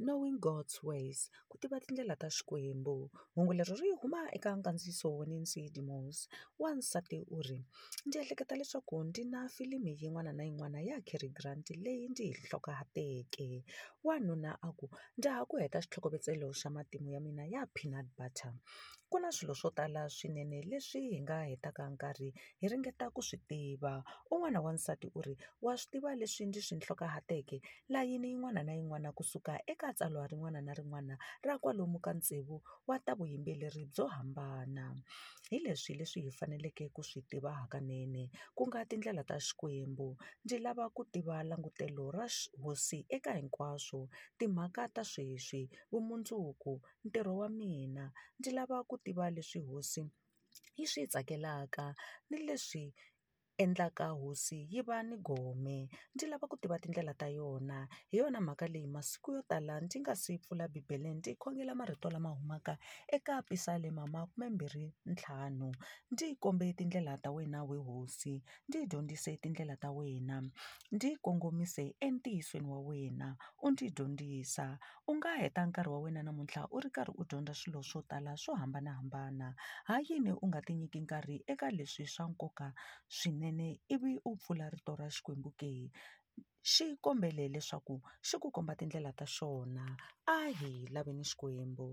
knowing God's ways ku tiva tindlela ta Xikwembu. Hungu leri ri huma eka nkandziyiso wa Nancy Dimos wansati u ri ndzi ehleketa leswaku ndzi na filimi yin'wana na yin'wana ya Cary Grant leyi ndzi yi hlohlokahateke wanuna a ku ndza ha ku heta xitlhokovetselo xa matimu ya mina ya peanut butter. Ku na swilo swo tala swinene leswi hi nga hetaka nkarhi hi ringeta ku swi tiva. Un'wana wansati u ri wa swi tiva leswi ndzi swi hlohlokahateke layini yin'wana na yin'wana kusuka eka tsalwa rin'wana na rin'wana ra kwalomu ka tsevu wa ta vuyimbeleri byo hambana. Hi leswi leswi hi faneleke ku swi tiva hakanene ku nga tindlela ta xikwembu. Ndzi lava ku tiva langutelo ra hosi eka hinkwaswo. Timhaka ta sweswi vumundzuku ntirho wa mina. Ndzi lava ku tiva leswi hosi yi swi tsakelaka ni leswi endlaka hosi yi va ni gome ndzi lava ku tiva tindlela ta yona. Hi yona mhaka leyi masiku yo tala ndzi nga si pfula bibele ndzi khongela marito lama humaka eka psalm makumembirhi ntlhanu ndzi yi kombe tindlela ta wena we hosi ndzi yi dyondzise tindlela ta wena. Ndzi yi kongomise entiyisweni wa wena u ndzi dyondzisa. U nga heta nkarhi wa wena namuntlha u ri karhi u dyondza swilo swo tala swo hambanahambana. Ha yini u nga tinyiki nkarhi eka leswi swa nkoka swinene ivi u pfula rito ra xikwembu ke xi kombele leswaku xi ku komba tindlela ta xona. A hi laveni xikwembu